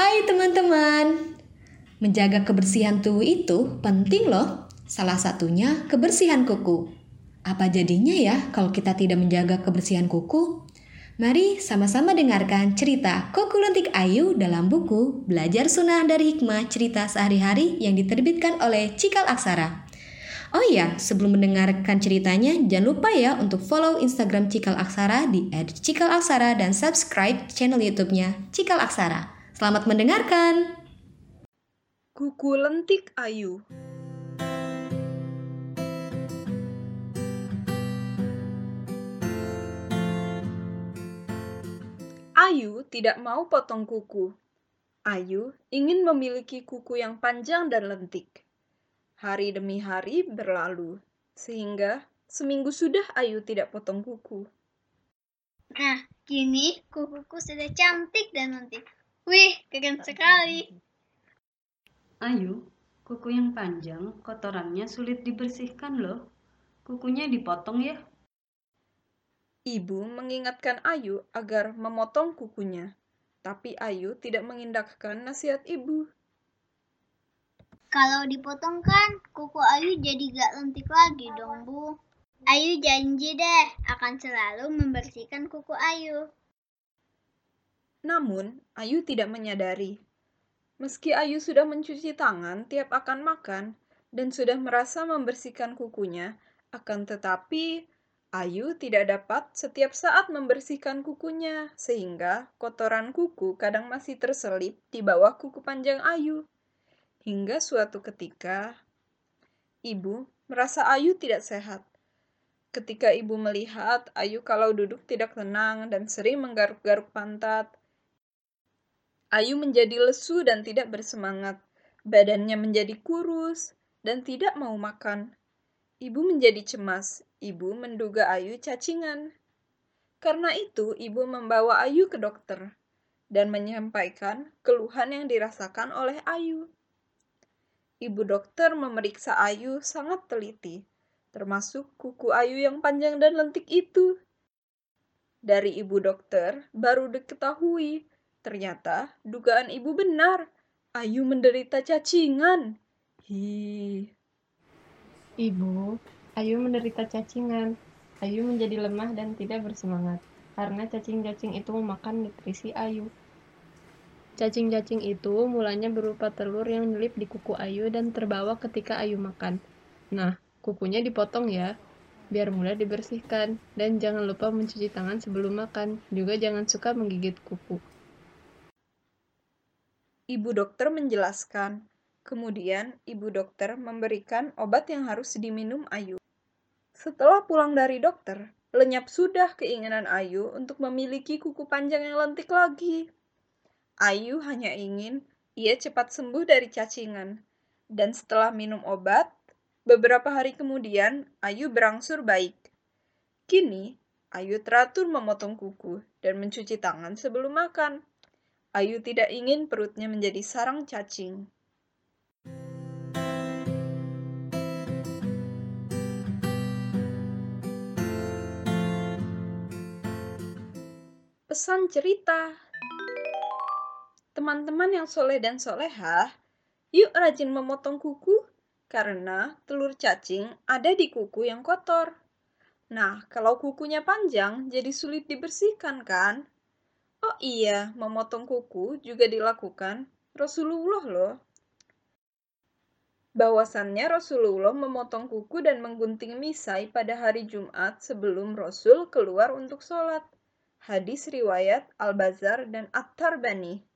Hai teman-teman, menjaga kebersihan tubuh itu penting loh. Salah satunya kebersihan kuku. Apa jadinya ya kalau kita tidak menjaga kebersihan kuku? Mari sama-sama dengarkan cerita Kuku Lentik Ayu dalam buku Belajar Sunnah dari Hikmah Cerita Sehari-hari yang diterbitkan oleh Cikal Aksara. Oh iya, sebelum mendengarkan ceritanya, jangan lupa ya untuk follow Instagram Cikal Aksara di @cikalaksara dan subscribe channel YouTube-nya Cikal Aksara. Selamat mendengarkan. Kuku lentik Ayu Ayu tidak mau potong kuku. Ayu ingin memiliki kuku yang panjang dan lentik. Hari demi hari berlalu, sehingga seminggu sudah Ayu tidak potong kuku. Nah, kini kukuku sudah cantik dan lentik. Wih, keren sekali. Ayu, kuku yang panjang, kotorannya sulit dibersihkan loh. Kukunya dipotong ya. Ibu mengingatkan Ayu agar memotong kukunya, tapi Ayu tidak mengindahkan nasihat ibu. Kalau dipotong kan, kuku Ayu jadi gak lentik lagi dong, Bu. Ayu janji deh akan selalu membersihkan kuku Ayu. Namun, Ayu tidak menyadari. Meski Ayu sudah mencuci tangan tiap akan makan dan sudah merasa membersihkan kukunya, akan tetapi Ayu tidak dapat setiap saat membersihkan kukunya, sehingga kotoran kuku kadang masih terselip di bawah kuku panjang Ayu. Hingga suatu ketika, ibu merasa Ayu tidak sehat. Ketika ibu melihat Ayu kalau duduk tidak tenang dan sering menggaruk-garuk pantat, Ayu menjadi lesu dan tidak bersemangat. Badannya menjadi kurus dan tidak mau makan. Ibu menjadi cemas. Ibu menduga Ayu cacingan. Karena itu, ibu membawa Ayu ke dokter dan menyampaikan keluhan yang dirasakan oleh Ayu. Ibu dokter memeriksa Ayu sangat teliti, termasuk kuku Ayu yang panjang dan lentik itu. Dari ibu dokter baru diketahui Ternyata dugaan ibu benar. Ayu menderita cacingan. Hi. Ibu, Ayu menderita cacingan. Ayu menjadi lemah dan tidak bersemangat karena cacing-cacing itu memakan nutrisi Ayu. Cacing-cacing itu mulanya berupa telur yang nyelip di kuku Ayu dan terbawa ketika Ayu makan. Nah, kukunya dipotong ya, biar mudah dibersihkan. Dan jangan lupa mencuci tangan sebelum makan. Juga jangan suka menggigit kuku. Ibu dokter menjelaskan. Kemudian, ibu dokter memberikan obat yang harus diminum Ayu. Setelah pulang dari dokter, lenyap sudah keinginan Ayu untuk memiliki kuku panjang yang lentik lagi. Ayu hanya ingin ia cepat sembuh dari cacingan. Dan setelah minum obat, beberapa hari kemudian Ayu berangsur baik. Kini, Ayu teratur memotong kuku dan mencuci tangan sebelum makan. Ayu tidak ingin perutnya menjadi sarang cacing. Pesan cerita Teman-teman yang soleh dan solehah, yuk rajin memotong kuku karena telur cacing ada di kuku yang kotor. Nah, kalau kukunya panjang, jadi sulit dibersihkan kan? Oh iya, memotong kuku juga dilakukan Rasulullah loh. Bahwasannya Rasulullah memotong kuku dan menggunting misai pada hari Jumat sebelum Rasul keluar untuk sholat. Hadis riwayat Al-Bazar dan At-Tarbani.